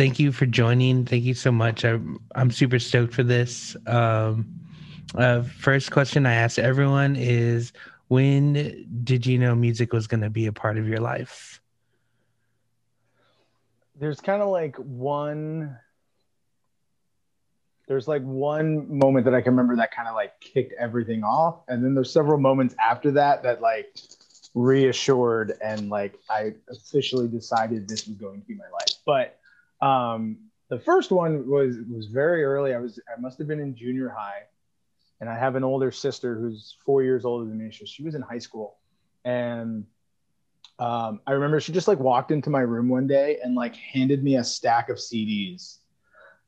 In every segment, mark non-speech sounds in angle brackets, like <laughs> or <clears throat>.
thank you for joining. Thank you so much. I'm I'm super stoked for this. Um, uh, first question I ask everyone is, when did you know music was going to be a part of your life? There's kind of like one. There's like one moment that I can remember that kind of like kicked everything off, and then there's several moments after that that like reassured and like I officially decided this was going to be my life. But um, the first one was was very early. I was I must have been in junior high, and I have an older sister who's four years older than me. So she was in high school, and um, I remember she just like walked into my room one day and like handed me a stack of CDs,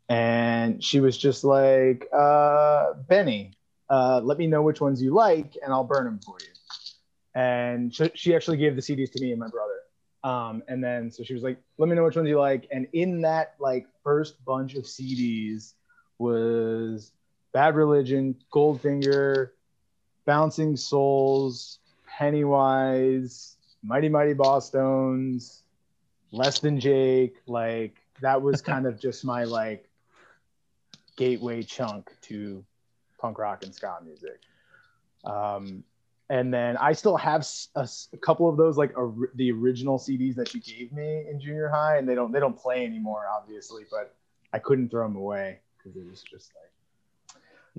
and she was just like, uh, "Benny, uh, let me know which ones you like, and I'll burn them for you." and she, she actually gave the CDs to me and my brother. Um, and then so she was like, "Let me know which ones you like." And in that like first bunch of CDs was Bad Religion, Goldfinger, Bouncing Souls, Pennywise, Mighty Mighty Bosstones, Less Than Jake. Like that was <laughs> kind of just my like gateway chunk to punk rock and ska music. Um, and then I still have a, a couple of those, like a, the original CDs that you gave me in junior high, and they don't they don't play anymore, obviously, but I couldn't throw them away because it was just like,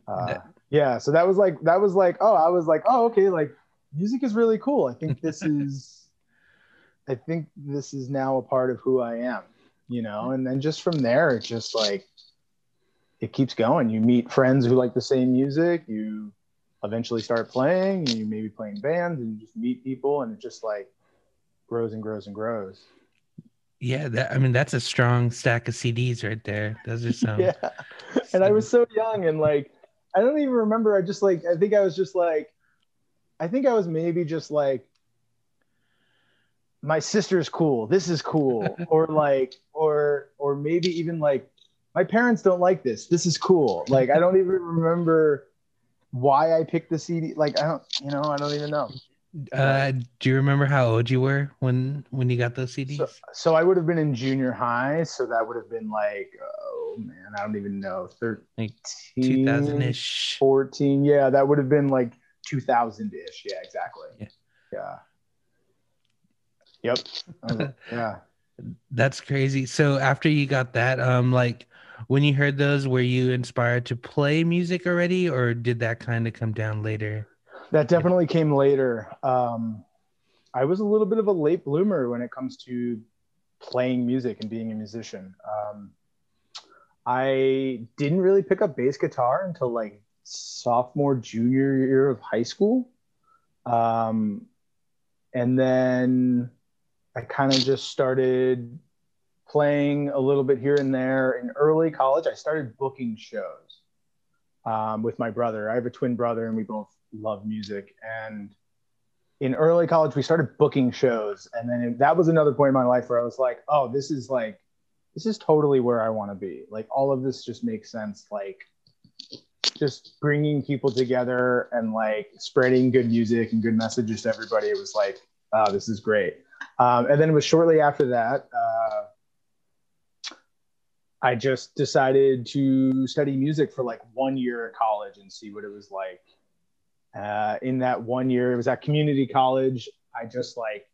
uh, yeah. So that was like that was like oh I was like oh okay like music is really cool. I think this is, <laughs> I think this is now a part of who I am, you know. And then just from there, it just like it keeps going. You meet friends who like the same music. You eventually start playing and you maybe playing bands and you just meet people and it just like grows and grows and grows. Yeah that i mean that's a strong stack of cds right there. Those are <laughs> some yeah. And i was so young and like i don't even remember. I just like i think i was just like i think i was maybe just like my sister's cool. This is cool. <laughs> Or like or or maybe even like my parents don't like this. This is cool. Like i don't even remember why I picked the CD. Like I don't, you know, I don't even know. Uh, do you remember how old you were when when you got those CDs? So, so I would have been in junior high, so that would have been like, oh man, I don't even know, thirteen, like 2000 ish, fourteen. Yeah, that would have been like two thousand ish. Yeah, exactly. Yeah. yeah. Yep. <laughs> yeah. That's crazy. So after you got that, um, like when you heard those, were you inspired to play music already, or did that kind of come down later? That definitely came later. Um, I was a little bit of a late bloomer when it comes to playing music and being a musician. Um, I didn't really pick up bass guitar until like sophomore, junior year of high school. Um, and then I kind of just started playing a little bit here and there. In early college, I started booking shows um, with my brother. I have a twin brother, and we both love music. And in early college, we started booking shows, and then it, that was another point in my life where I was like, "Oh, this is like, this is totally where I want to be. Like, all of this just makes sense. Like." just bringing people together and like spreading good music and good messages to everybody it was like oh this is great um, and then it was shortly after that uh, I just decided to study music for like one year at college and see what it was like. Uh, in that one year, it was at community college. I just like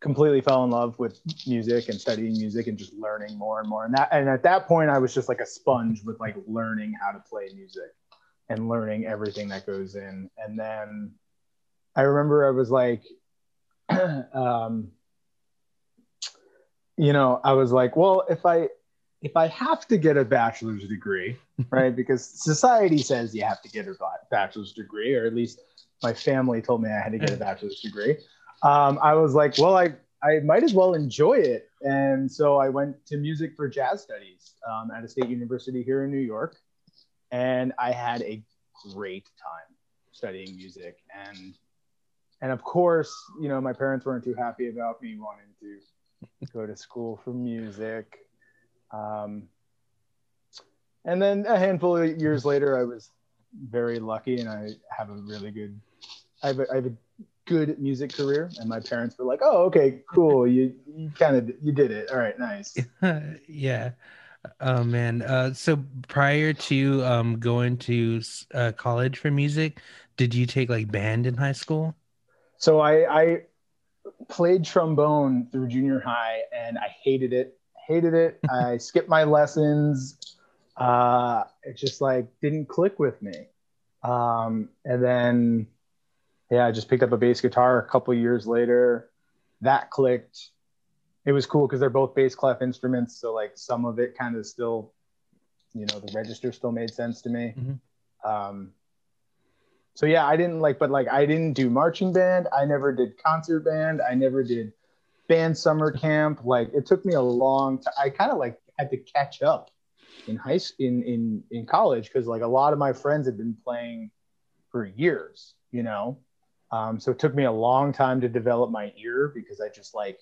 completely fell in love with music and studying music and just learning more and more. And that, and at that point, I was just like a sponge with like learning how to play music and learning everything that goes in. And then I remember I was like, <clears throat> um, you know, I was like, well, if I if I have to get a bachelor's degree, right? because society says you have to get a bachelor's degree, or at least my family told me I had to get a <laughs> bachelor's degree. Um, I was like, well, I I might as well enjoy it, and so I went to music for jazz studies um, at a state university here in New York, and I had a great time studying music and and of course you know my parents weren't too happy about me wanting to go to school for music um, and then a handful of years later, I was very lucky, and I have a really good. I have a, I have a good music career, and my parents were like, "Oh, okay, cool. You you kind of you did it. All right, nice." <laughs> yeah. Oh man. Uh, so prior to um, going to uh, college for music, did you take like band in high school? So I, I played trombone through junior high, and I hated it. Hated it. I <laughs> skipped my lessons. Uh, it just like didn't click with me. Um, and then, yeah, I just picked up a bass guitar a couple years later. That clicked it was cool because they're both bass clef instruments. So like some of it kind of still, you know, the register still made sense to me. Mm-hmm. Um, so yeah, I didn't like, but like I didn't do marching band. I never did concert band. I never did band summer camp. Like it took me a long time. I kind of like had to catch up in high in in in college because like a lot of my friends had been playing for years, you know. Um, so it took me a long time to develop my ear because I just like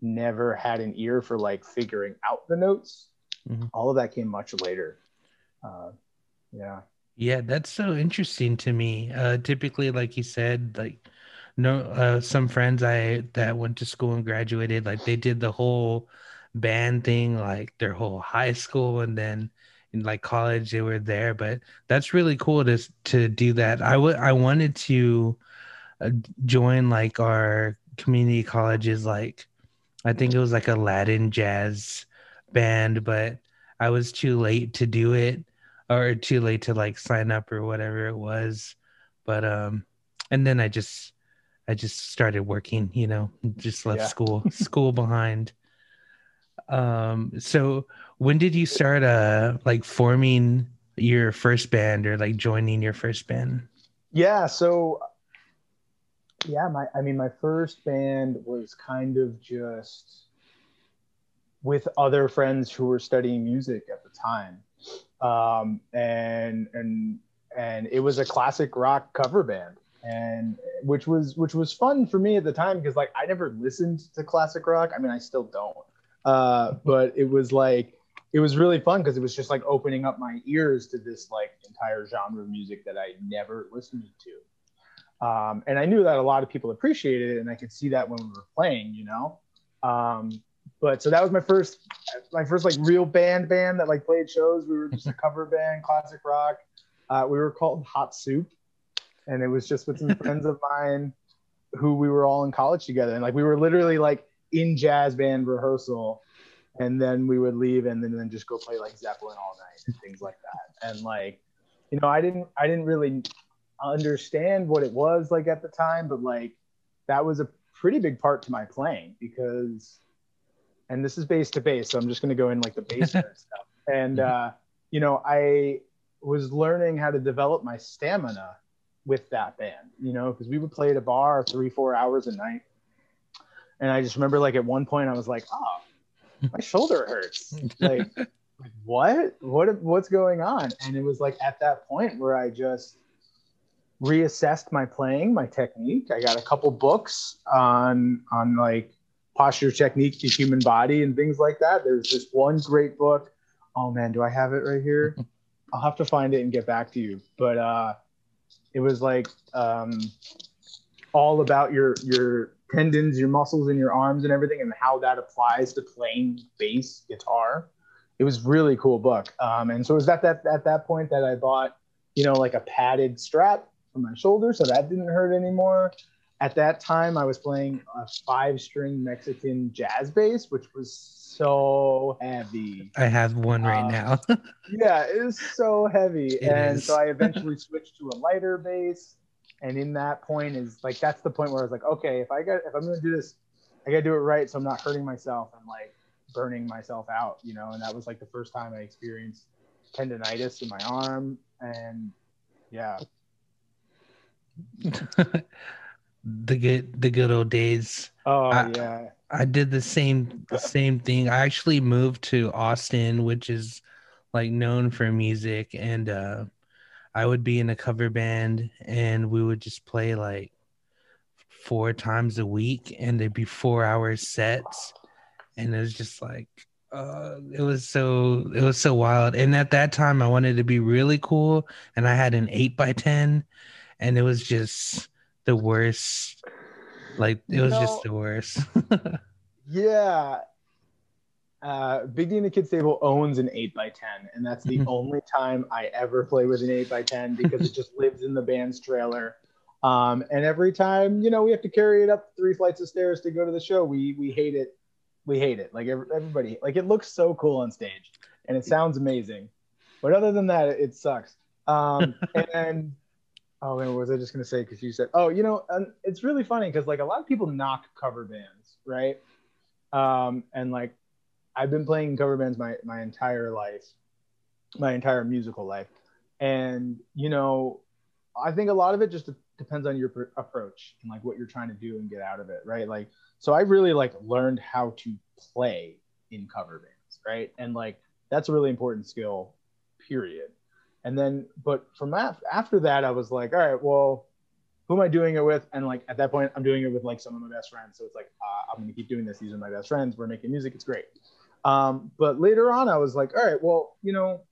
never had an ear for like figuring out the notes. Mm-hmm. All of that came much later. Uh, yeah. Yeah, that's so interesting to me. Uh, typically, like you said, like no, uh, some friends I that went to school and graduated, like they did the whole band thing, like their whole high school, and then in like college they were there. But that's really cool to to do that. I would I wanted to uh, join like our community colleges like I think it was like a Latin jazz band, but I was too late to do it or too late to like sign up or whatever it was. But um and then I just I just started working, you know, just left yeah. school <laughs> school behind. Um so when did you start uh like forming your first band or like joining your first band? Yeah, so yeah, my I mean my first band was kind of just with other friends who were studying music at the time. Um, and and and it was a classic rock cover band and which was which was fun for me at the time because like I never listened to classic rock. I mean, I still don't. Uh, but it was like it was really fun because it was just like opening up my ears to this like entire genre of music that I never listened to. Um, and I knew that a lot of people appreciated it, and I could see that when we were playing, you know. Um, but so that was my first, my first like real band band that like played shows. We were just a cover band, classic rock. Uh, we were called Hot Soup, and it was just with some <laughs> friends of mine who we were all in college together, and like we were literally like in jazz band rehearsal, and then we would leave and then, then just go play like Zeppelin all night and things like that. And like, you know, I didn't I didn't really understand what it was like at the time, but like that was a pretty big part to my playing because, and this is bass to bass, so I'm just going to go in like the bass <laughs> stuff. And uh, you know, I was learning how to develop my stamina with that band, you know, because we would play at a bar three, four hours a night. And I just remember like at one point I was like, oh, my shoulder hurts. <laughs> Like, what? What what's going on? And it was like at that point where I just reassessed my playing, my technique. I got a couple books on on like posture technique, the human body, and things like that. There's this one great book. Oh man, do I have it right here? <laughs> I'll have to find it and get back to you. But uh, it was like um, all about your your tendons, your muscles, and your arms and everything, and how that applies to playing bass guitar. It was really cool book. Um, and so it was at that at that point that I bought, you know, like a padded strap from my shoulder, so that didn't hurt anymore. At that time, I was playing a five string Mexican jazz bass, which was so heavy. I have one right um, now. <laughs> yeah, it was so heavy. It and is. so I <laughs> eventually switched to a lighter bass. And in that point is like that's the point where I was like, okay, if I got if I'm gonna do this, I gotta do it right so I'm not hurting myself and like burning myself out, you know. And that was like the first time I experienced tendonitis in my arm. And yeah, <laughs> the good the good old days. Oh I, yeah. I did the same the same thing. I actually moved to Austin, which is like known for music, and uh, I would be in a cover band, and we would just play like four times a week, and there'd be four hour sets, and it was just like uh, it was so it was so wild. And at that time, I wanted to be really cool, and I had an eight by ten, and it was just the worst Like it was No. just the worst. <laughs> Yeah. Uh, Big D and the Kids Table owns an 8x10, and that's the <laughs> only time I ever play with an 8x10 because it just lives in the band's trailer. Um, and every time, you know, we have to carry it up three flights of stairs to go to the show, we we hate it. We hate it. Like ev- everybody, like it looks so cool on stage, and it sounds amazing, but other than that, it, it sucks. Um, <laughs> and then, oh, and what was I just gonna say? Because you said, oh, you know, and it's really funny because like a lot of people knock cover bands, right? Um, and like I've been playing cover bands my my entire life, my entire musical life, and you know, I think a lot of it just depends on your pr- approach and like what you're trying to do and get out of it, right? Like, so I really like learned how to play in cover bands, right? And like that's a really important skill, period. And then, but from af- after that, I was like, all right, well, who am I doing it with? And like at that point, I'm doing it with like some of my best friends. So it's like, uh, I'm gonna keep doing this. These are my best friends. We're making music. It's great. Um, but later on, I was like, all right, well, you know,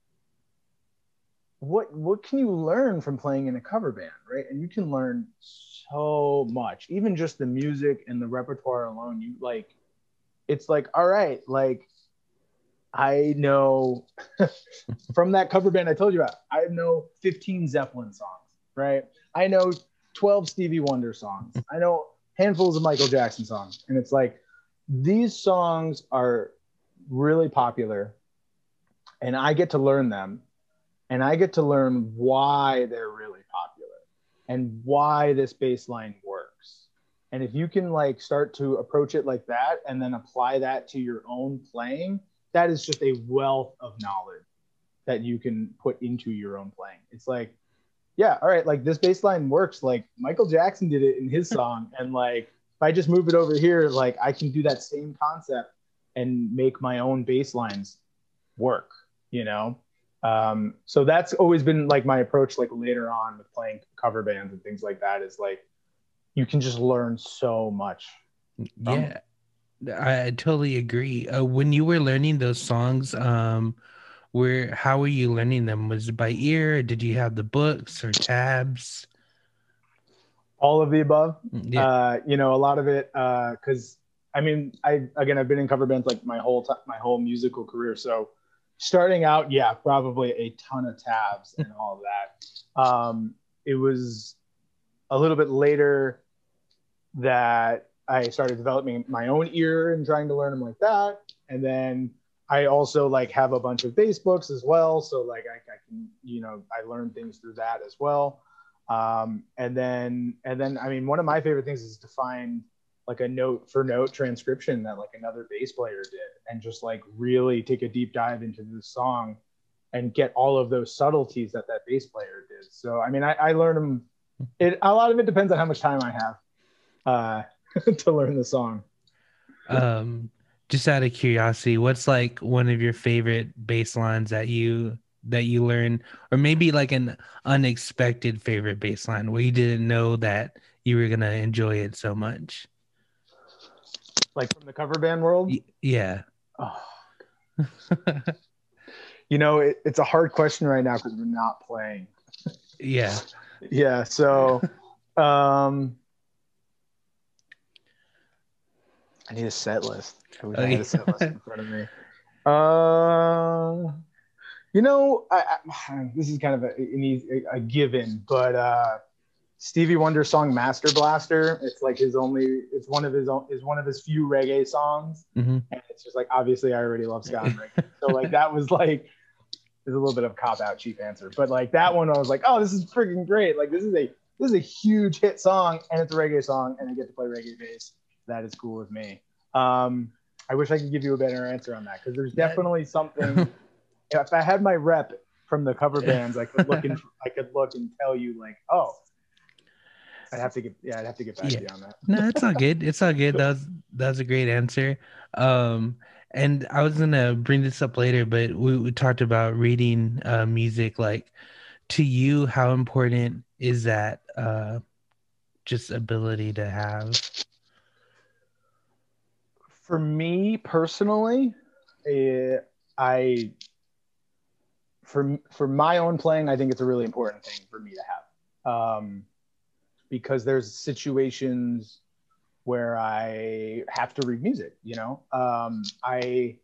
what what can you learn from playing in a cover band, right? And you can learn so much, even just the music and the repertoire alone. You like, it's like, all right, like I know <laughs> from that cover band I told you about, I know 15 Zeppelin songs, right? I know 12 Stevie Wonder songs. I know handfuls of Michael Jackson songs. And it's like these songs are really popular and I get to learn them and I get to learn why they're really popular and why this bass line works. And if you can like start to approach it like that and then apply that to your own playing, that is just a wealth of knowledge that you can put into your own playing. It's like, yeah, all right, like this bass line works. Like Michael Jackson did it in his <laughs> song. And like if I just move it over here, like I can do that same concept and make my own bass lines work, you know? Um, so that's always been like my approach, like later on with playing cover bands and things like that, is like you can just learn so much. yeah I, totally agree uh, when you were learning those songs um where how were you learning them was it by ear did you have the books or tabs All of the above. Mm, yeah Uh, you know, a lot of it, because I mean, I again, I've been in cover bands like my whole time, my whole musical career. So starting out, yeah, probably a ton of tabs and <laughs> all that. Um, it was a little bit later that I started developing my own ear and trying to learn them like that. And then I also like have a bunch of bass books as well. So like I, I can, you know, I learned things through that as well. Um, and then, and then, I mean, one of my favorite things is to find like a note for note transcription that like another bass player did and just like really take a deep dive into the song and get all of those subtleties that that bass player did. So, I mean, I, I learned them. It, a lot of it depends on how much time I have uh, <laughs> to learn the song. um just out of curiosity what's like one of your favorite bass lines that you that you learn or maybe like an unexpected favorite bass line where you didn't know that you were gonna enjoy it so much Like from the cover band world. Y- yeah Oh. <laughs> You know, it, it's a hard question right now because we're not playing. yeah Yeah. So, <laughs> um, I need a set list. I wish I had a set list in front of me. <laughs> Uh, you know, I, I, <sighs> this is kind of a, an easy, a given, but uh, Stevie Wonder song "Master Blaster." It's like his only. It's one of his own. Is one of his few reggae songs, hmm and it's just like obviously I already love and <laughs> so like that was like. is a little bit of cop out cheap answer, but like that one, I was like, oh, this is freaking great! Like this is a this is a huge hit song, and it's a reggae song, and I get to play reggae bass. That is cool with me. Um, I wish I could give you a better answer on that because there's definitely something. <laughs> if I had my rep from the cover bands, I could look and I could look and tell you like, oh, I'd have to get yeah, I'd have to get back Yeah. to you on that. no it's all good it's all good that was that a great answer um and i was gonna bring this up later but we, we talked about reading uh music like to you how important is that uh just ability to have For me personally, eh, I for for my own playing, I think it's a really important thing for me to have, um, because there's situations where I have to read music. You know, um, I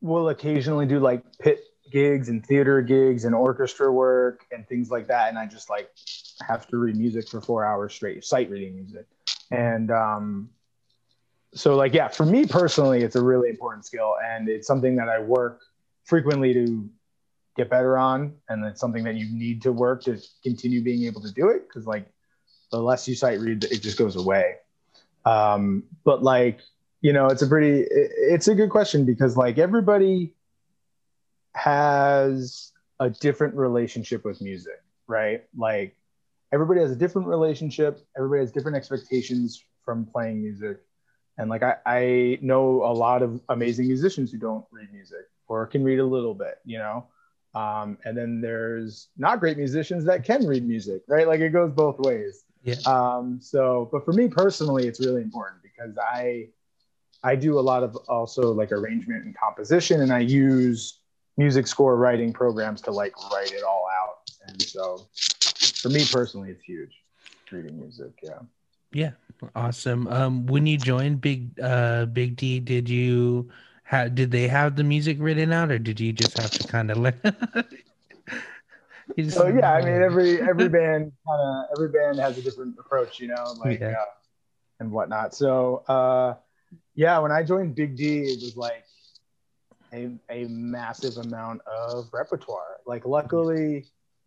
will occasionally do like pit gigs and theater gigs and orchestra work and things like that, and I just like have to read music for four hours straight, sight reading music, and um, so like yeah, for me personally, it's a really important skill, and it's something that I work frequently to get better on and it's something that you need to work to continue being able to do it because like the less you sight read it just goes away. Um, but like you know it's a pretty it's a good question because like everybody has a different relationship with music right? Like everybody has a different relationship everybody has different expectations from playing music and like I, I know a lot of amazing musicians who don't read music or can read a little bit you know um, and then there's not great musicians that can read music, right? Like it goes both ways. Yeah. Um, so, but for me personally, it's really important because I, I do a lot of also like arrangement and composition, and I use music score writing programs to like write it all out. And so, for me personally, it's huge reading music. Yeah. Yeah. Awesome. Um, when you joined Big uh Big D, did you how did they have the music written out, or did you just have to kind of let? <laughs> so yeah, I mean every <laughs> every band kind of every band has a different approach, you know, like yeah. uh, and whatnot. So uh, yeah, when I joined Big D, it was like a a massive amount of repertoire. Like luckily,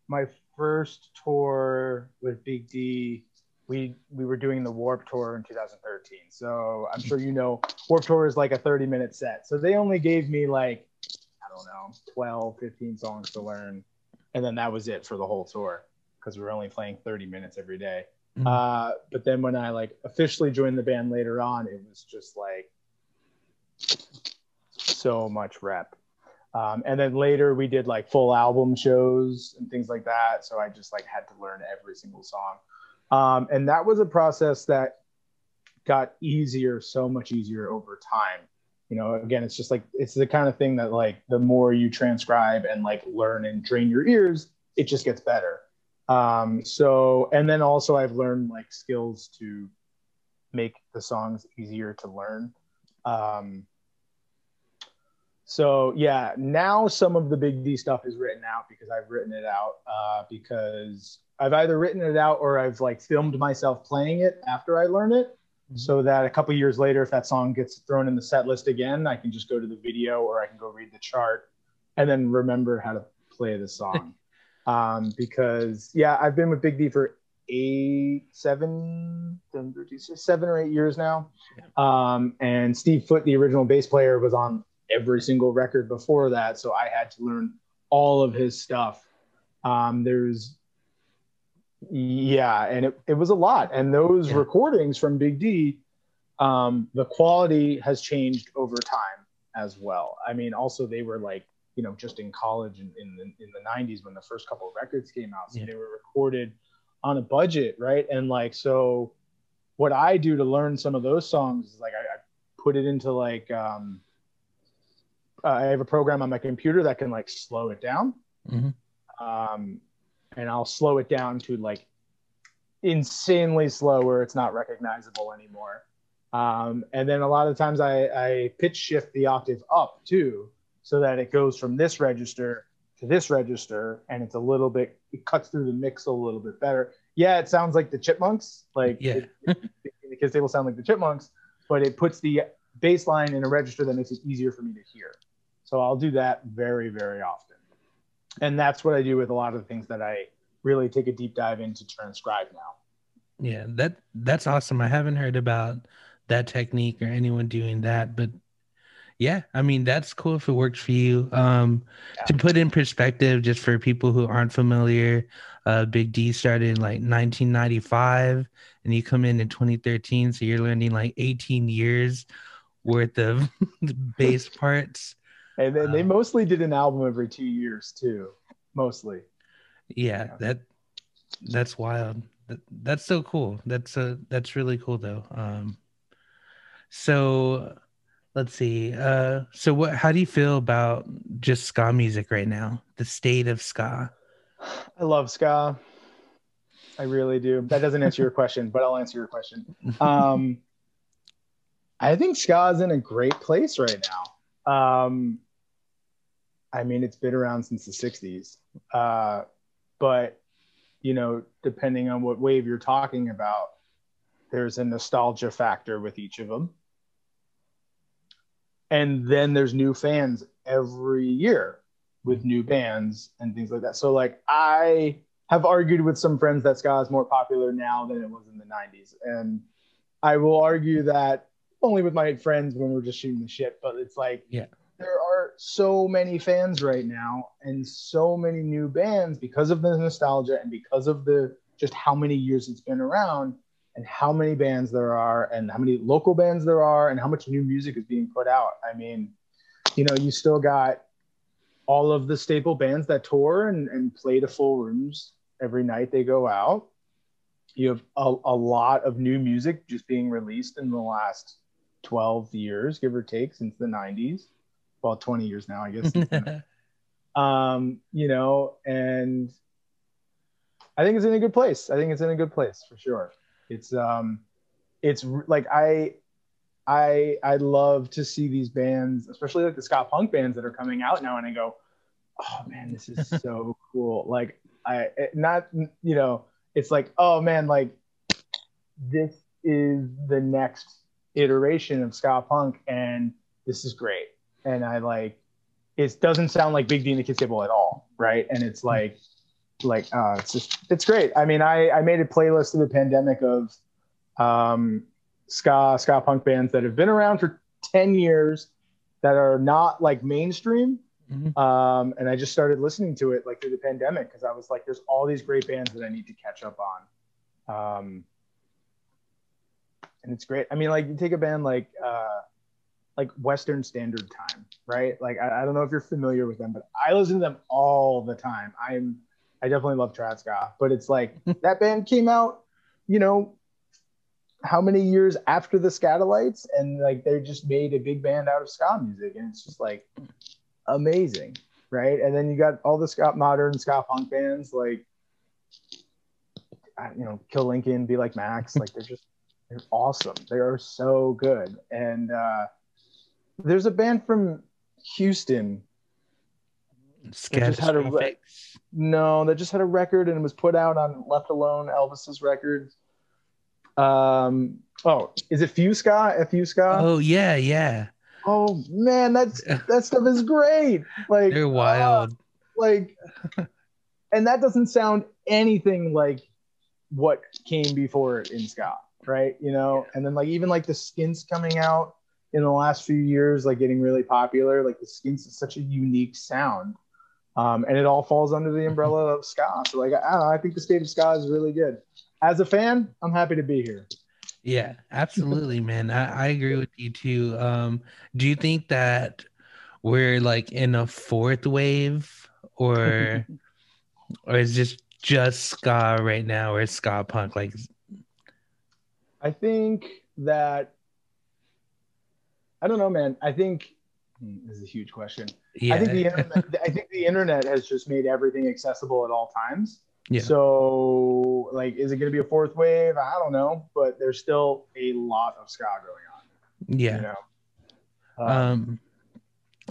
my first tour with Big D we we were doing the Warped Tour in 2013. So I'm sure you know Warped Tour is like a 30 minute set. So they only gave me like I don't know 12, 15 songs to learn, and then that was it for the whole tour because we were only playing 30 minutes every day. Mm-hmm. Uh, but then when I like officially joined the band later on, it was just like so much rep. Um, and then later we did like full album shows and things like that. So I just like had to learn every single song. Um, and that was a process that got easier, so much easier over time. You know, again, it's just like it's the kind of thing that like the more you transcribe and like learn and train your ears, it just gets better. Um, so, and then also I've learned like skills to make the songs easier to learn. Um, so yeah, now some of the big D stuff is written out because I've written it out uh, because I've either written it out or I've like filmed myself playing it after I learn it. Mm-hmm. So that a couple years later, if that song gets thrown in the set list again, I can just go to the video or I can go read the chart and then remember how to play the song. <laughs> um, because yeah, I've been with Big D for eight, seven, seven or eight years now. Um, and Steve Foote, the original bass player, was on every single record before that. So I had to learn all of his stuff. Um, there's yeah, and it, it was a lot. And those yeah. recordings from Big D, um, the quality has changed over time as well. I mean, also they were like, you know, just in college in, in, the, in the 90s when the first couple of records came out. So yeah. they were recorded on a budget, right? And like, so what I do to learn some of those songs is like I, I put it into like, um, uh, I have a program on my computer that can like slow it down. Mm-hmm. Um, and I'll slow it down to like insanely slow where it's not recognizable anymore. Um, and then a lot of times I, I pitch shift the octave up too, so that it goes from this register to this register, and it's a little bit it cuts through the mix a little bit better. Yeah, it sounds like the Chipmunks, like yeah, it, it, the kids table sound like the Chipmunks, but it puts the bass line in a register that makes it easier for me to hear. So I'll do that very, very often and that's what I do with a lot of the things that I really take a deep dive into transcribe now. Yeah, that that's awesome. I haven't heard about that technique or anyone doing that, but yeah, I mean that's cool if it works for you. Um, yeah. To put in perspective, just for people who aren't familiar, uh, Big D started in like 1995, and you come in in 2013, so you're learning like 18 years worth of <laughs> bass parts. And then they um, mostly did an album every two years too. Mostly. Yeah, yeah. that that's wild. That, that's so cool. That's a that's really cool though. Um so let's see. Uh so what how do you feel about just ska music right now? The state of ska? I love ska. I really do. That doesn't answer your <laughs> question, but I'll answer your question. Um, I think ska is in a great place right now. Um, I mean, it's been around since the '60s, uh, but you know, depending on what wave you're talking about, there's a nostalgia factor with each of them, and then there's new fans every year with new bands and things like that. So, like, I have argued with some friends that ska is more popular now than it was in the 90s, and I will argue that only with my friends when we're just shooting the shit. But it's like, Yeah. There are so many fans right now and so many new bands because of the nostalgia and because of the just how many years it's been around and how many bands there are and how many local bands there are and how much new music is being put out. I mean, you know, you still got all of the staple bands that tour and, and play to full rooms every night they go out. You have a, a lot of new music just being released in the last 12 years, give or take, since the 90s. Well, 20 years now, I guess. <laughs> um, you know, and I think it's in a good place. I think it's in a good place for sure. It's um, it's like I, I, I love to see these bands, especially like the ska punk bands that are coming out now, and I go, oh man, this is so <laughs> cool. Like I, not you know, it's like oh man, like this is the next iteration of ska punk, and this is great. And I like it doesn't sound like Big D and the Kids Table at all, right? And it's like, like, uh, it's just, it's great. I mean, I, I made a playlist through the pandemic of um, ska, ska punk bands that have been around for 10 years that are not like mainstream. Mhm. Um, and I just started listening to it like through the pandemic because I was like, there's all these great bands that I need to catch up on. Um, and it's great. I mean, like you take a band like, uh, like Western Standard Time, right? Like I, I don't know if you're familiar with them, but I listen to them all the time. I'm I definitely love trad ska, but it's like <laughs> that band came out, you know, how many years after the Skatalites, and like they just made a big band out of ska music, and it's just like amazing, right? And then you got all the ska modern ska punk bands like, you know, Kill Lincoln, Be Like Max, like they're just they're awesome. They are so good, and uh, there's a band from Houston. just had a Catastrophic. No, that just had a record and it was put out on Left Alone, Elvis's record. Um, oh, is it Fusca? F Fusca? Oh yeah, yeah. Oh man, that's <laughs> that stuff is great. Like They're uh, wild. like, <laughs> and that doesn't sound anything like what came before in ska, right? You know, and then like even like the Skints coming out in the last few years, like getting really popular. Like the Skints is such a unique sound. Um, and it all falls under the umbrella of ska. So like I don't know, I think the state of ska is really good. As a fan, I'm happy to be here. Yeah, absolutely, man. I, I agree with you too. Um, do you think that we're like in a fourth wave or <laughs> or is this just ska right now or ska punk like I think that I don't know, man. I think hmm, this is a huge question. yeah I think the internet, <laughs> I think the internet has just made everything accessible at all times. Yeah. So, like, is it going to be a fourth wave? I don't know, but there's still a lot of ska going on. yeah You know. Um, um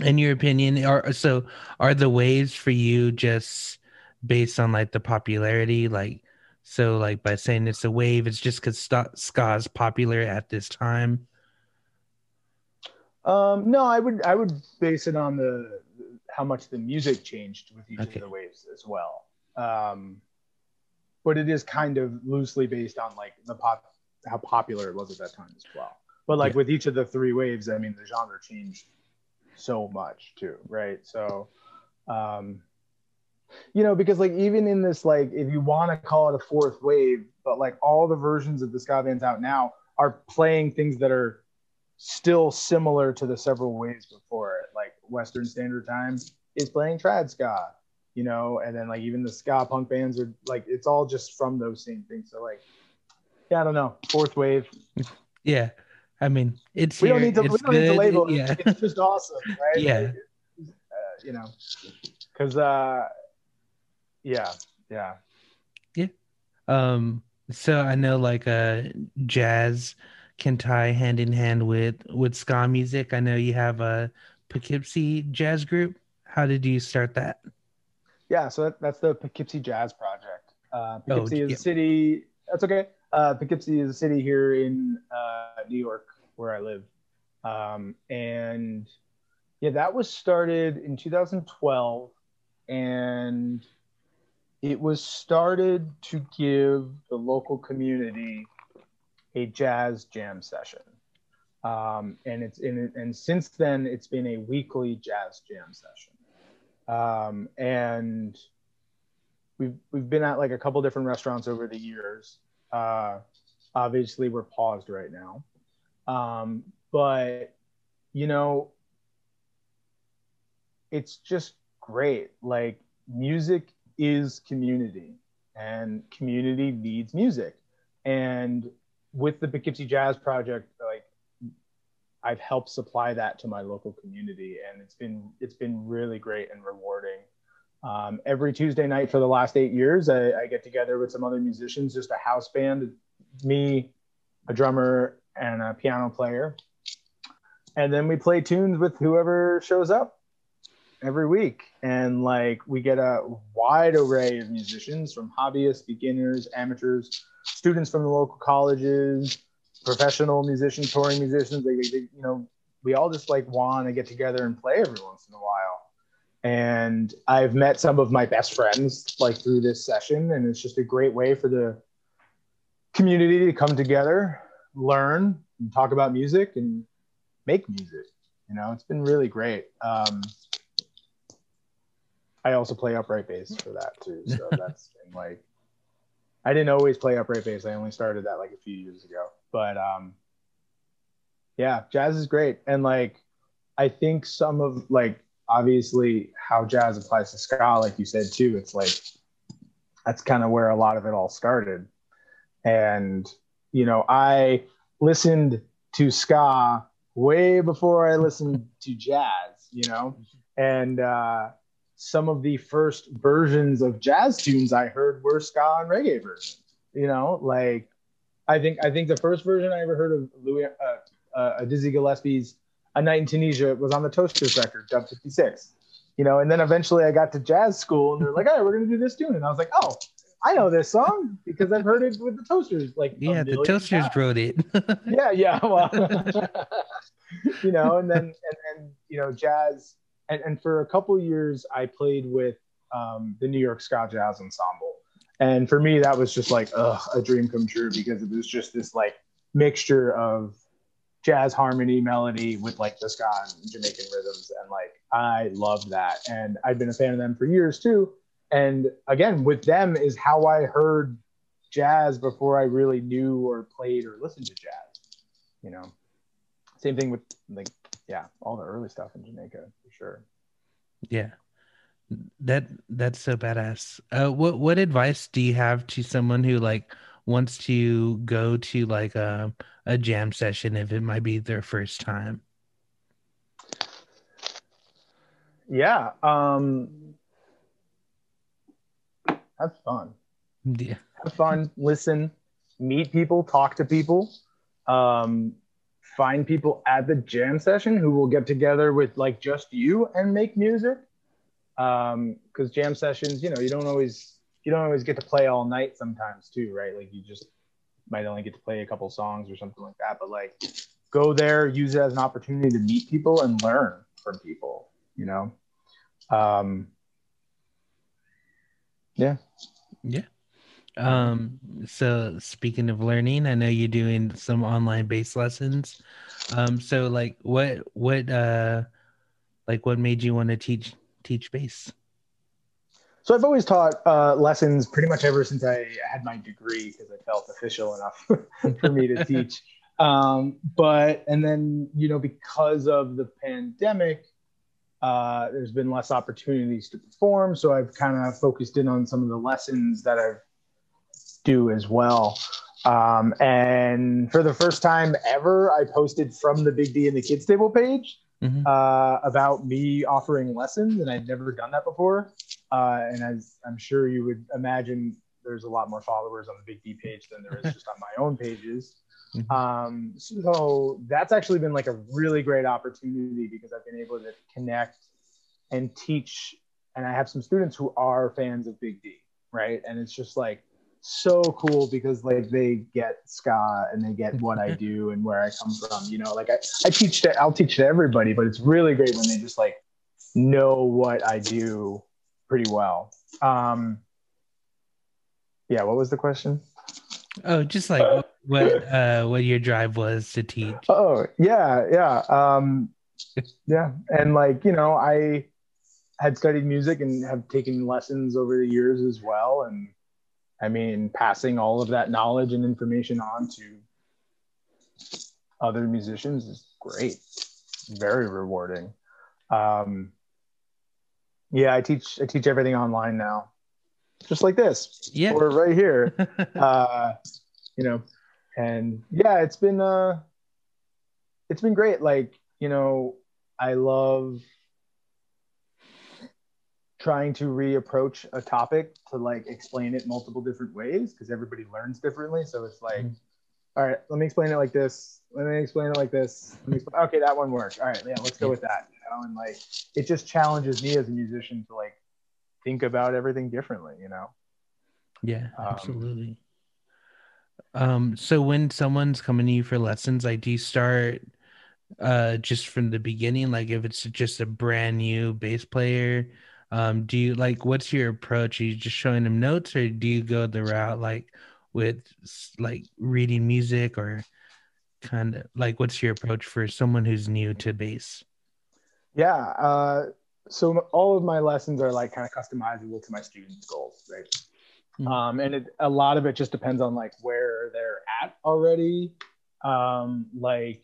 in your opinion are so are the waves for you just based on like the popularity like so like by saying it's a wave it's just because ska is popular at this time um, no, I would I would base it on the how much the music changed with each Okay. of the waves as well. Um, but it is kind of loosely based on like the pop how popular it was at that time as well. But like Yeah. with each of the three waves, I mean the genre changed so much too, right? So um you know, because like even in this, like if you want to call it a fourth wave, but like all the versions of the ska bands out now are playing things that are still similar to the several waves before it. Like Western Standard Time is playing trad ska, you know, and then like even the ska punk bands are like it's all just from those same things. So like, yeah, I don't know, fourth wave. yeah i mean it's We don't need to. We don't need to label it. yeah It's just awesome, <laughs> right? Yeah. Like, uh, you know, because uh, yeah, yeah, yeah. Um, so I know like uh jazz can tie hand in hand with with ska music. I know you have a Poughkeepsie jazz group. How did you start that? Yeah, so that, that's the Poughkeepsie Jazz Project. Uh, oh, Poughkeepsie oh, is yeah. a city. That's okay. Uh, Poughkeepsie is a city here in uh, New York, where I live, um, and yeah, that was started in 2012, and it was started to give the local community a jazz jam session. Um, and it's in and since then it's been a weekly jazz jam session. Um, and we've we've been at like a couple different restaurants over the years. Uh, obviously, we're paused right now, um, but you know, it's just great. Like music is community, and community needs music. And with the Poughkeepsie Jazz Project, like I've helped supply that to my local community, and it's been it's been really great and rewarding. Um, every Tuesday night for the last eight years, I, I, get together with some other musicians, just a house band, me, a drummer, and a piano player, and then we play tunes with whoever shows up every week. And like we get a wide array of musicians from hobbyists, beginners, amateurs, students from the local colleges, professional musicians, touring musicians. They, they you know, we all just like want to get together and play every once in a while. And I've met some of my best friends like through this session, and it's just a great way for the community to come together, learn, and talk about music, and make music. You know, it's been really great. Um, I also play upright bass for that too. So <laughs> that's been like I didn't always play upright bass. I only started that like a few years ago. But um yeah, jazz is great. And like I think some of like obviously how jazz applies to ska, like you said too, it's like that's kind of where a lot of it all started. And you know, I listened to ska way before I listened to jazz, you know, and uh, some of the first versions of jazz tunes I heard were ska and reggae versions. You know, like I think I think the first version I ever heard of Louis uh, uh, Dizzy Gillespie's "A Night in Tunisia" was on the Toasters record, Dub 56. You know, and then eventually I got to jazz school, and they're like, "All right, we're gonna do this tune," and I was like, "Oh." I know this song because I've heard it with the Toasters. Like yeah, the Toasters times. wrote it. yeah, yeah. Well, <laughs> <laughs> you know, and then and, and you know, jazz and, and for a couple years I played with um, the New York Ska Jazz Ensemble. And for me, that was just like ugh, a dream come true because it was just this like mixture of jazz harmony melody with like the ska and Jamaican rhythms. And like I loved that. And I've been a fan of them for years too. And again, with them is how I heard jazz before I really knew or played or listened to jazz. You know, same thing with like yeah, all the early stuff in Jamaica for sure. Yeah. That that's so badass. Uh, what what advice do you have to someone who like wants to go to like a a jam session if it might be their first time? Yeah, um have fun. Yeah. Have fun, listen, meet people, talk to people. Um find people at the jam session who will get together with like just you and make music. Um because jam sessions you know you don't always you don't always get to play all night sometimes too right? Like you just might only get to play a couple songs or something like that. But like go there use it as an opportunity to meet people and learn from people you know? Um yeah. Yeah um, so speaking of learning, I know you're doing some online bass lessons. Um, so like what what uh like what made you want to teach teach bass? So I've always taught uh, lessons pretty much ever since I had my degree because I felt official enough <laughs> for me to <laughs> teach. Um, but and then you know because of the pandemic, uh, there's been less opportunities to perform. So I've kind of focused in on some of the lessons that I've do as well. Um, and for the first time ever, I posted from the Big D and the Kids Table page mm-hmm. uh, about me offering lessons, and I'd never done that before. Uh, and as I'm sure you would imagine, there's a lot more followers on the Big D page than there is <laughs> just on my own pages. Mhm. Um, so that's actually been like a really great opportunity because I've been able to connect and teach. And I have some students who are fans of Big D, right? And it's just like so cool because like they get ska and they get what I <laughs> do and where I come from. You know, like I, I teach to I'll teach to everybody, but it's really great when they just like know what I do pretty well. Um, yeah, what was the question? Oh, just like what uh what your drive was to teach. Oh, yeah, yeah. Um, yeah. And like, you know, I had studied music and have taken lessons over the years as well. And I mean, passing all of that knowledge and information on to other musicians is great, very rewarding. Um, yeah, I teach I teach everything online now, just like this. Yeah. or right here. <laughs> uh, you know, and yeah, it's been uh, it's been great. Like you know, I love trying to reapproach a topic to like explain it multiple different ways because everybody learns differently. So it's like, Mhm. all right, let me explain it like this. Let me explain it like this. Let me explain, okay, that one worked. All right, yeah, let's go with that. You know, and like it just challenges me as a musician to like think about everything differently. You know. Yeah, Um, absolutely. Um, so when someone's coming to you for lessons, like do you start uh just from the beginning? Like if it's just a brand new bass player, um, do you like what's your approach? Are you just showing them notes or do you go the route like with like reading music or kind of like what's your approach for someone who's new to bass? Yeah. Uh, so all of my lessons are like kind of customizable to my students' goals, right? Mhm. Um, and it, a lot of it just depends on like where they're at already. Um, like,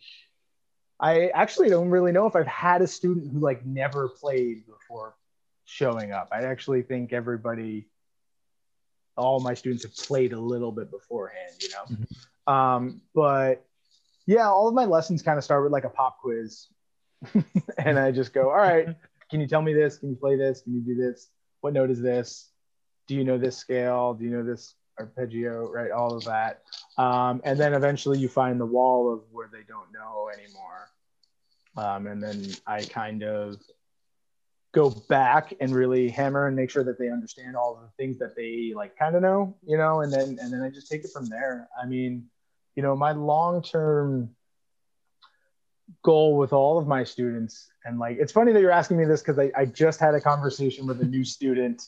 I actually don't really know if I've had a student who like never played before showing up. I actually think everybody, all my students have played a little bit beforehand, you know. Um, but yeah, all of my lessons kind of start with like a pop quiz, <laughs> and I just go, all right, can you tell me this? Can you play this? Can you do this? What note is this? Do you know this scale? Do you know this arpeggio? Right, all of that. Um, and then eventually you find the wall of where they don't know anymore. Um, and then I kind of go back and really hammer and make sure that they understand all the things that they like kind of know, you know, and then and then I just take it from there. I mean, you know, my long term goal with all of my students, and like it's funny that you're asking me this because I, I just had a conversation with a new student.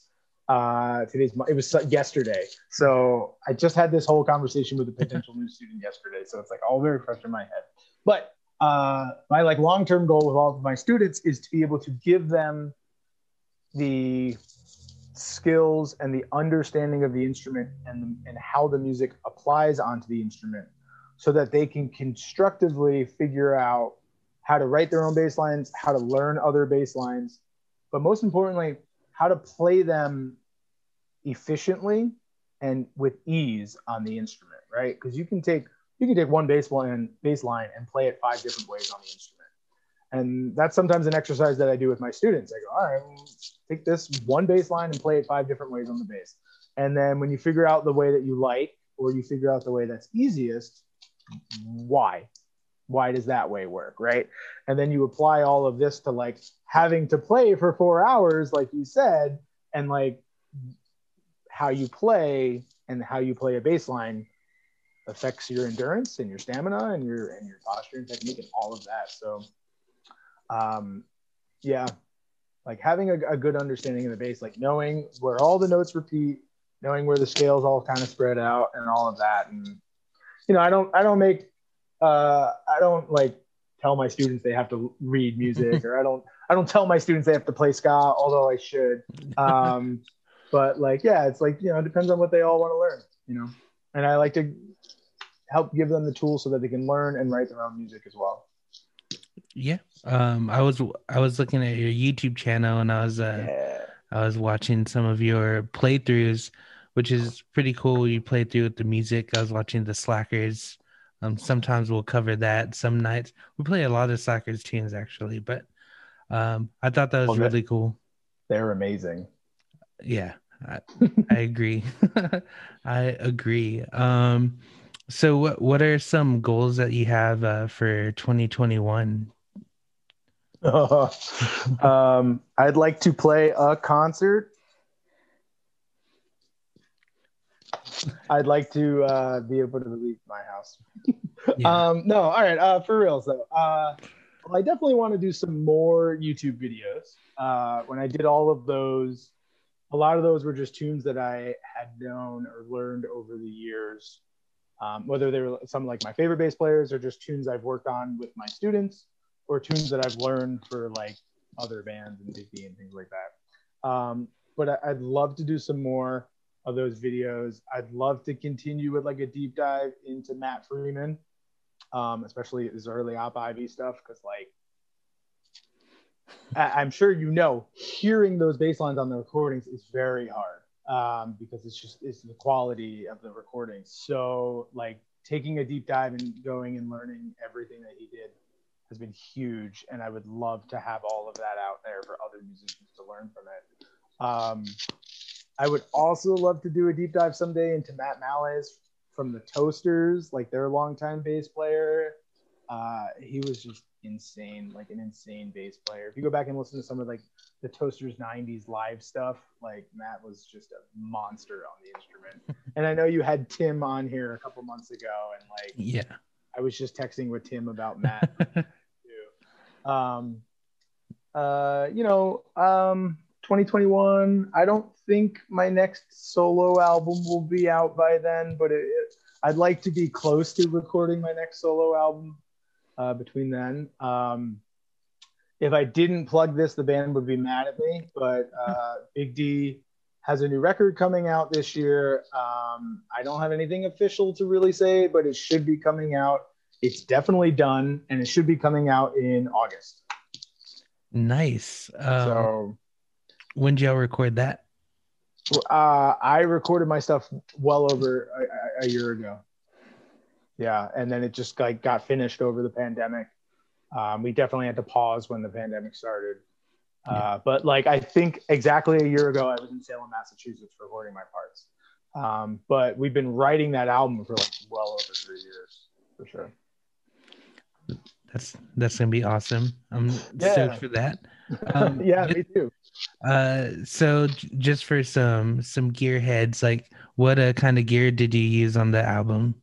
Uh, today's it was yesterday, so I just had this whole conversation with a potential new student yesterday. So it's like all very fresh in my head. But uh, my like long term goal with all of my students is to be able to give them the skills and the understanding of the instrument and and how the music applies onto the instrument so that they can constructively figure out how to write their own bass lines how to learn other bass lines but most importantly how to play them efficiently and with ease on the instrument right? Because you can take you can take one bass line bass line and play it five different ways on the instrument and that's sometimes an exercise that I do with my students. I go, all right, well, take this one bass line and play it five different ways on the bass. And then when you figure out the way that you like, or you figure out the way that's easiest, why? Why does that way work? Right. And then you apply all of this to like having to play for four hours, like you said, and like how you play and how you play a bass line affects your endurance and your stamina and your and your posture and technique and all of that. So um, yeah, like having a, a good understanding of the bass, like knowing where all the notes repeat, knowing where the scales all kind of spread out, and all of that. And you know, I don't, I don't make, uh, I don't like tell my students they have to read music, <laughs> or I don't, I don't tell my students they have to play ska, although I should. Um, <laughs> but like, yeah, it's like you know, it depends on what they all want to learn, you know. And I like to help give them the tools so that they can learn and write their own music as well. Yeah. Um I was I was looking at your YouTube channel and I was uh Yeah. I was watching some of your playthroughs, which is pretty cool. You play through with the music. I was watching the Slackers. Um, sometimes we'll cover that. Some nights we play a lot of Slackers tunes actually, but um, I thought that was Well, really cool. They're amazing. Yeah, I, <laughs> I agree. <laughs> I agree. Um, so what what are some goals that you have uh, for 2021? <laughs> um, I'd like to play a concert. I'd like to uh, be able to leave my house. <laughs> yeah. um, no, all right. Uh, for reals though, uh, well, I definitely want to do some more YouTube videos. Uh, when I did all of those, a lot of those were just tunes that I had known or learned over the years. Um, whether they were some like my favorite bass players or just tunes I've worked on with my students or tunes that I've learned for like other bands and Big D and things like that. Um, but I, I'd love to do some more of those videos. I'd love to continue with like a deep dive into Matt Freeman, um, especially his early Op Ivy stuff, because like I- am sure you know, hearing those bass lines on the recordings is very hard um, because it's just it's the quality of the recording. So like taking a deep dive and going and learning everything that he did has been huge, and I would love to have all of that out there for other musicians to learn from it. Um, I would also love to do a deep dive someday into Matt Malles from the Toasters, like their longtime bass player. Uh, he was just insane, like an insane bass player. If you go back and listen to some of like the Toasters 90s live stuff, like Matt was just a monster on the instrument. <laughs> and I know you had Tim on here a couple months ago, and like, yeah, I was just texting with Tim about Matt <laughs> too. Um, uh, you know, um, 2021. I don't think my next solo album will be out by then, but it, it, I'd like to be close to recording my next solo album uh, between then. Um, if I didn't plug this, the band would be mad at me. But uh, <laughs> Big D has a new record coming out this year. Um, I don't have anything official to really say, but it should be coming out. It's definitely done, and it should be coming out in August. Nice. Um, so, when did y'all record that? Uh, I recorded my stuff well over a, a year ago yeah and then it just like got finished over the pandemic. Um, we definitely had to pause when the pandemic started. Uh, but like i think exactly a year ago i was in salem massachusetts recording my parts. Um, but we've been writing that album for like well over three years for sure. That's that's gonna be awesome. I'm yeah. stoked for that. <laughs> Um, yeah me too. uh so just for some some gear heads like what uh, kind of gear did you use on the album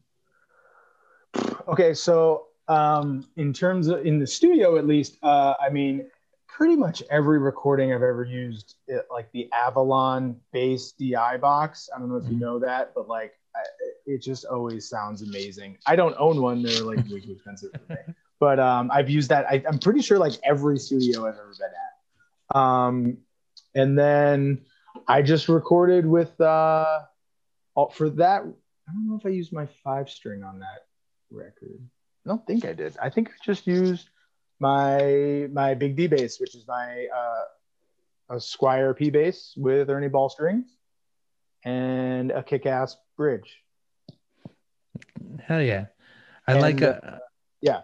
Okay, so um, in terms of in the studio, at least, uh, I mean, pretty much every recording I've ever used, it, like the Avalon bass DI box. I don't know if you mm-hmm. know that, but like I, it just always sounds amazing. I don't own one; they're like way too expensive for me. But um, I've used that. I, am pretty sure like every studio I've ever been at. Um, and then I just recorded with uh, for that. I don't know if I used my five string on that record. I don't think I did. I think I just used my my big D bass, which is my uh, a Squier P bass with Ernie ball strings and a kick-ass bridge. Hell yeah! I and, like a uh, yeah.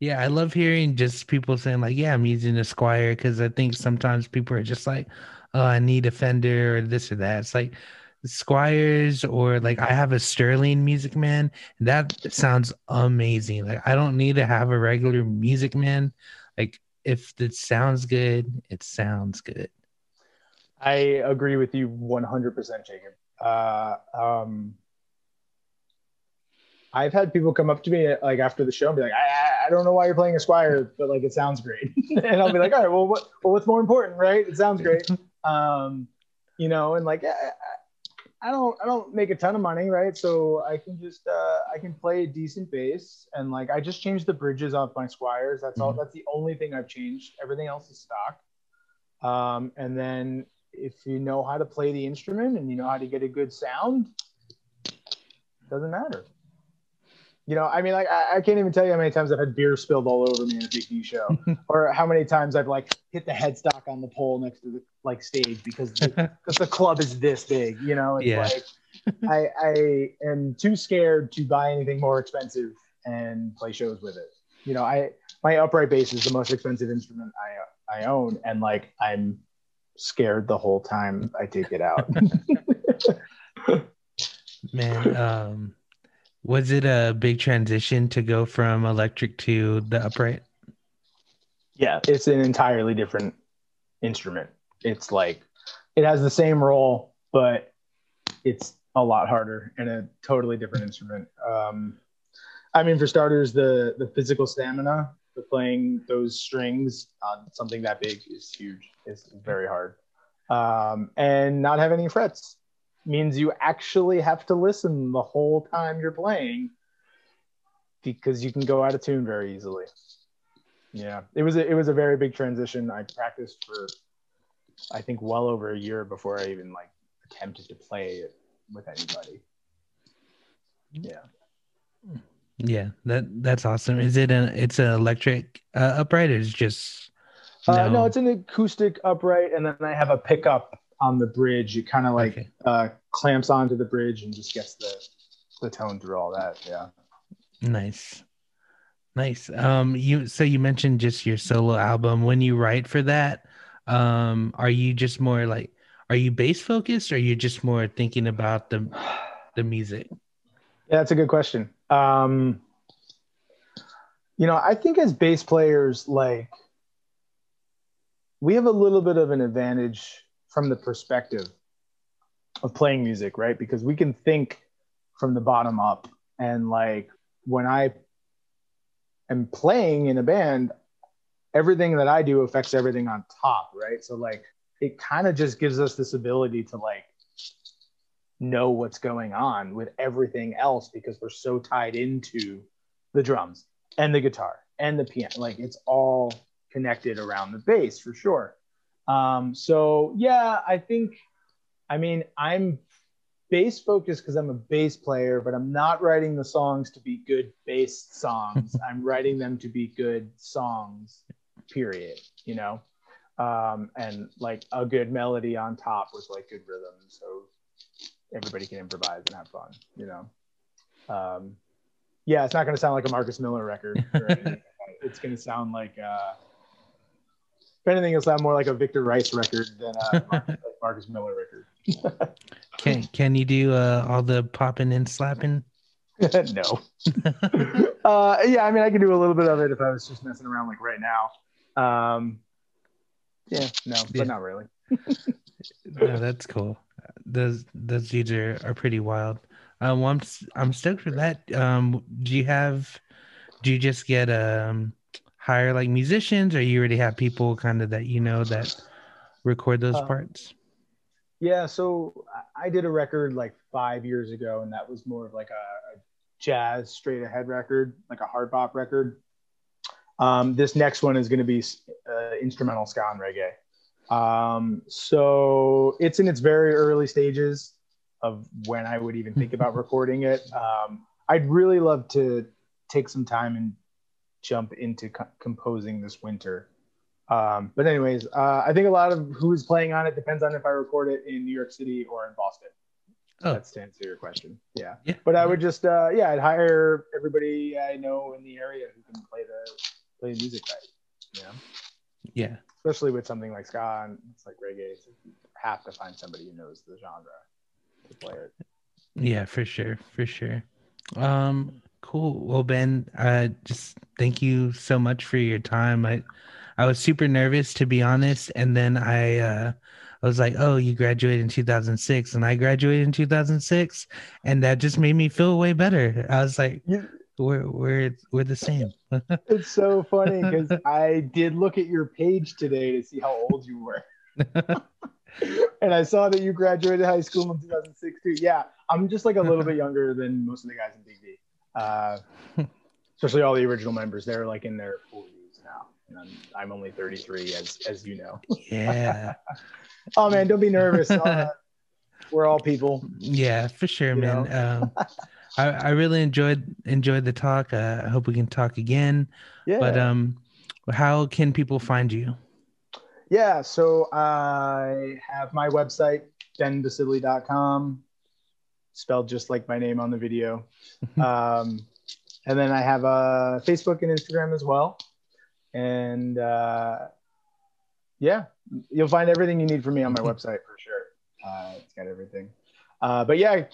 Yeah, I love hearing just people saying like, "Yeah, I'm using a Squier," because I think sometimes people are just like, "Oh, I need a Fender or this or that." It's like Squiers or like I have a Sterling Music Man. That sounds amazing. Like I don't need to have a regular Music Man. Like if it sounds good, it sounds good. I agree with you 100%, Jacob. Uh, um, I've had people come up to me like after the show and be like, I, I don't know why you're playing a Squier, but like it sounds great. <laughs> and I'll be like, all right, well, what, well, what's more important, right? It sounds great. <laughs> Um, you know, and like, I, I don't I don't make a ton of money, right? So I can just uh, I can play a decent bass and like I just changed the bridges off my Squiers. That's all. Mm-hmm. That's the only thing I've changed. Everything else is stock. Um, and then if you know how to play the instrument and you know how to get a good sound, doesn't matter you know, I mean, like I, I, can't even tell you how many times I've had beer spilled all over me in a Big show, <laughs> or how many times I've like hit the headstock on the pole next to the like stage because the, <laughs> the club is this big. You know, it's yeah. like I, I am too scared to buy anything more expensive and play shows with it. You know, I my upright bass is the most expensive instrument I I own, and like I'm scared the whole time I take it out. <laughs> Man, um, was it a big transition to go from electric to the upright? Yeah, it's an entirely different instrument. It's like it has the same role, but it's a lot harder and a totally different instrument. Um, I mean, for starters, the the physical stamina for playing those strings on something that big is huge. It's very hard, um, and not have any frets means you actually have to listen the whole time you're playing because you can go out of tune very easily. Yeah, it was a, it was a very big transition. I practiced for I think well over a year before I even like attempted to play it with anybody. Yeah. Yeah, that that's awesome. Is it an it's an electric uh, upright or is just no? Uh, no, it's an acoustic upright, and then I have a pickup on the bridge. It kind of like okay. uh, clamps onto the bridge and just gets the the tone through all that. Yeah. Nice. Nice. Um you so you mentioned just your solo album. When you write for that, um are you just more like are you bass focused or are you just more thinking about the the music? Yeah, that's a good question. Um you know, I think as bass players like we have a little bit of an advantage from the perspective of playing music, right? Because we can think from the bottom up. And like when I am playing in a band, everything that I do affects everything on top, right? So like it kind of just gives us this ability to like know what's going on with everything else because we're so tied into the drums and the guitar and the piano. Like it's all connected around the bass for sure. Um, so yeah, I think, I mean, I'm bass focused because I'm a bass player, but I'm not writing the songs to be good bass songs. <laughs> I'm writing them to be good songs, period. You know, um, and like a good melody on top with like good rhythm, so everybody can improvise and have fun. You know, um, yeah, it's not going to sound like a Marcus Miller record. <laughs> it's going to sound like. Uh, anything, it'll sound more like a Victor Rice record than <laughs> a Marcus Miller record. <laughs> can Can you do uh, all the popping and slapping? <laughs> no. uh, yeah, I mean, I can do a little bit of it if I was just messing around like right now. Um, yeah, no, but yeah. not really. no, that's cool. Those those dudes are, are pretty wild. Um, well, I'm I'm stoked for that. Um, do you have? Do you just get um hire like musicians or you already have people kind of that you know that record those uh, parts? Yeah, so I did a record like five years ago, and that was more of like a, a jazz straight ahead record, like a hard bop record. Um, this next one is going to be uh, instrumental ska and reggae. Um, so it's in its very early stages of when I would even think about <laughs> recording it. Um, I'd really love to take some time and jump into co- composing this winter. Um, but anyways, uh, I think a lot of who's playing on it depends on if I record it in New York City or in Boston. Oh. That's to answer your question. Yeah. yeah. But I would just, uh, yeah, I'd hire everybody I know in the area who can play the play the music right. Yeah. Yeah. Especially with something like ska and it's like reggae, so you have to find somebody who knows the genre to play it. Yeah, for sure, for sure. Um, Cool. Well, Ben, uh, just thank you so much for your time. I, I was super nervous to be honest, and then I, uh, I was like, "Oh, you graduated in 2006," and I graduated in 2006, and that just made me feel way better. I was like, yeah. "We're we're we're the same." <laughs> it's so funny because I did look at your page today to see how old you were. <laughs> and I saw that you graduated high school in 2006 too. Yeah, I'm just like a little bit <laughs> younger than most of the guys in Big D uh, especially all the original members. They're like in their 40s now, and I'm, I'm only 33, as as you know. Yeah. <laughs> oh man, don't be nervous. Uh, we're all people. Yeah, for sure, you man. um, I, I really enjoyed enjoyed the talk. Uh, I hope we can talk again. Yeah. But um, how can people find you? Yeah, so I have my website, benbasile.com spelled just like my name on the video. <laughs> um, and then I have a Facebook and Instagram as well. And uh, Yeah, you'll find everything you need from me on my website for sure. Uh, it's got everything. Uh, but yeah,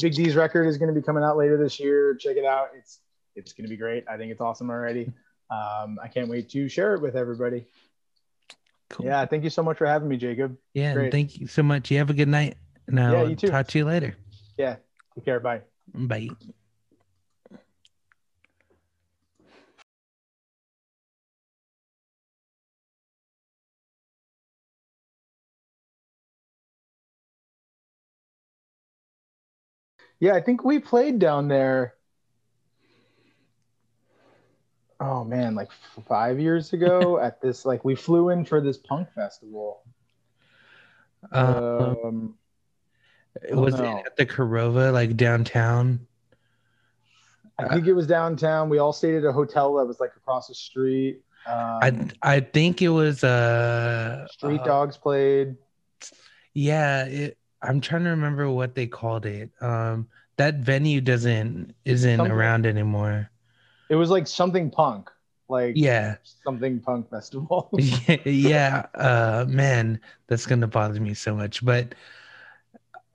Big D's record is going to be coming out later this year. Check it out. It's it's going to be great. I think it's awesome already. <laughs> Um, I can't wait to share it with everybody. Cool. Yeah, thank you so much for having me, Jacob. Yeah, thank you so much. You have a good night. Now, yeah, you too. talk to you later. Yeah, take care. Bye. Bye. Yeah, I think we played down there. Oh man, like five years ago <laughs> at this, like we flew in for this punk festival. Um, um was it at the Korova, like downtown? I think it was downtown. We all stayed at a hotel that was like across the street. Um, I I think it was uh Street uh, Dogs played. Yeah, it, I'm trying to remember what they called it. Um, that venue doesn't isn't something, around anymore. It was like something punk, like yeah, something punk festival. <laughs> yeah, uh, man, that's gonna bother me so much. But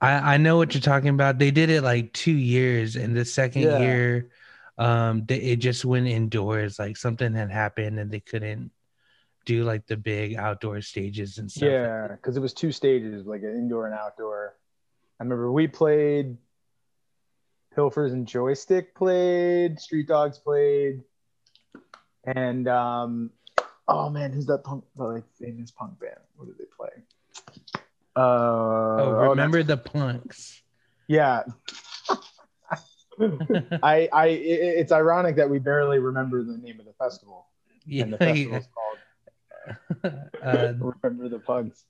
I I know what you're talking about. They did it like two years, and the second yeah. year, um, they, it just went indoors. Like something had happened, and they couldn't do like the big outdoor stages and stuff. Yeah, because it was two stages, like an indoor and outdoor. I remember we played Pilfers and Joystick played, Street Dogs played, and um, oh man, who's that punk like famous punk band? What did they play? Uh, oh, remember oh, the punks? Yeah. <laughs> I, I, it, it's ironic that we barely remember the name of the festival. Yeah, and the festival's called <laughs> uh, remember the punks.